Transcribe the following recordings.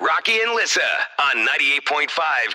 Rocky and Lissa on 98.5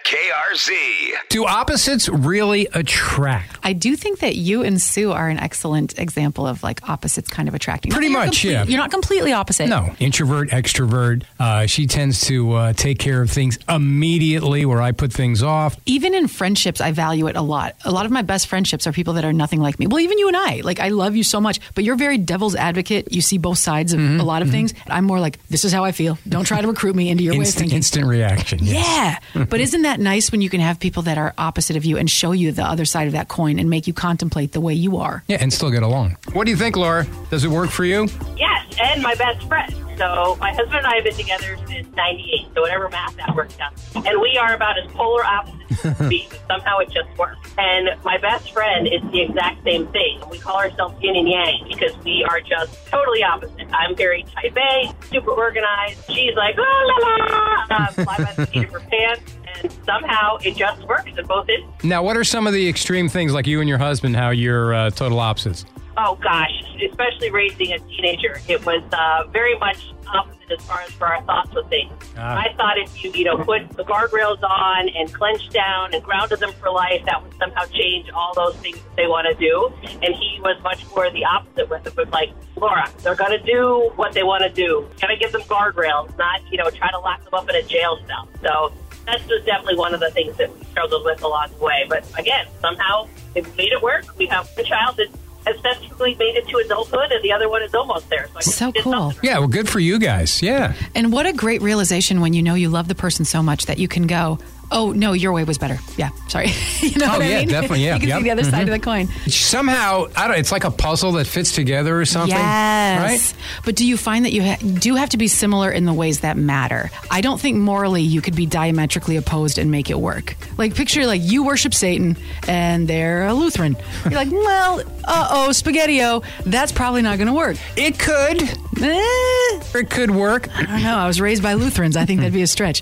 KRZ. Do opposites really attract? I do think that you and Sue are an excellent example of like opposites kind of attracting. Pretty you're much, complete- yeah. You're not completely opposite. No, introvert, extrovert. Uh, she tends to uh, take care of things immediately where I put things off. Even in friendships, I value it a lot. A lot of my best friendships are people that are nothing like me. Well, even you and I, like I love you so much, but you're very devil's advocate. You see both sides of Mm-hmm, a lot of things. I'm more like, this is how I feel. Don't try to recruit me into your way of Instant, thinking. instant reaction. yes. Yeah. but isn't that nice when you can have people that are opposite of you and show you the other side of that coin and make you contemplate the way you are? Yeah, and still get along. What do you think, Laura? Does it work for you? Yes, and my best friend. So my husband and I have been together since '98. So whatever math that works out, and we are about as polar opposites as can be. But somehow it just works. And my best friend is the exact same thing. We call ourselves yin and yang because we are just totally opposite. I'm very type A, super organized. She's like la la la, uh, fly by the seat of her pants, and somehow it just works in both instances. Now, what are some of the extreme things, like you and your husband, how you're uh, total opposites? Oh gosh, especially raising a teenager, it was uh, very much opposite as far as for our thoughts with things. Ah. I thought if you, you know, put the guardrails on and clenched down and grounded them for life, that would somehow change all those things that they want to do. And he was much more the opposite with it. Was like, Laura, they're going to do what they want to do. Got to give them guardrails, not you know try to lock them up in a jail cell. So that's just definitely one of the things that we struggled with along the way. But again, somehow it made it work. We have a child that has successfully made it to adulthood, and the other one is almost there. So, So cool. right. Yeah, well, good for you guys. Yeah. And what a great realization when you know you love the person so much that you can go, oh, no, your way was better. Yeah, sorry. you know Oh, what I yeah, mean? definitely, yeah, you can yep, see the other side mhm. of the coin. Somehow, I don't. It's like a puzzle that fits together or something. Yes. Right. But do you find that you ha- do have to be similar in the ways that matter? I don't think morally you could be diametrically opposed and make it work. Like picture like you worship Satan and they're a Lutheran. You're like, well, uh oh, spaghettio. That's probably not going to work. It could. Eh, It could work. I don't know. I was raised by Lutherans. I think that'd be a stretch.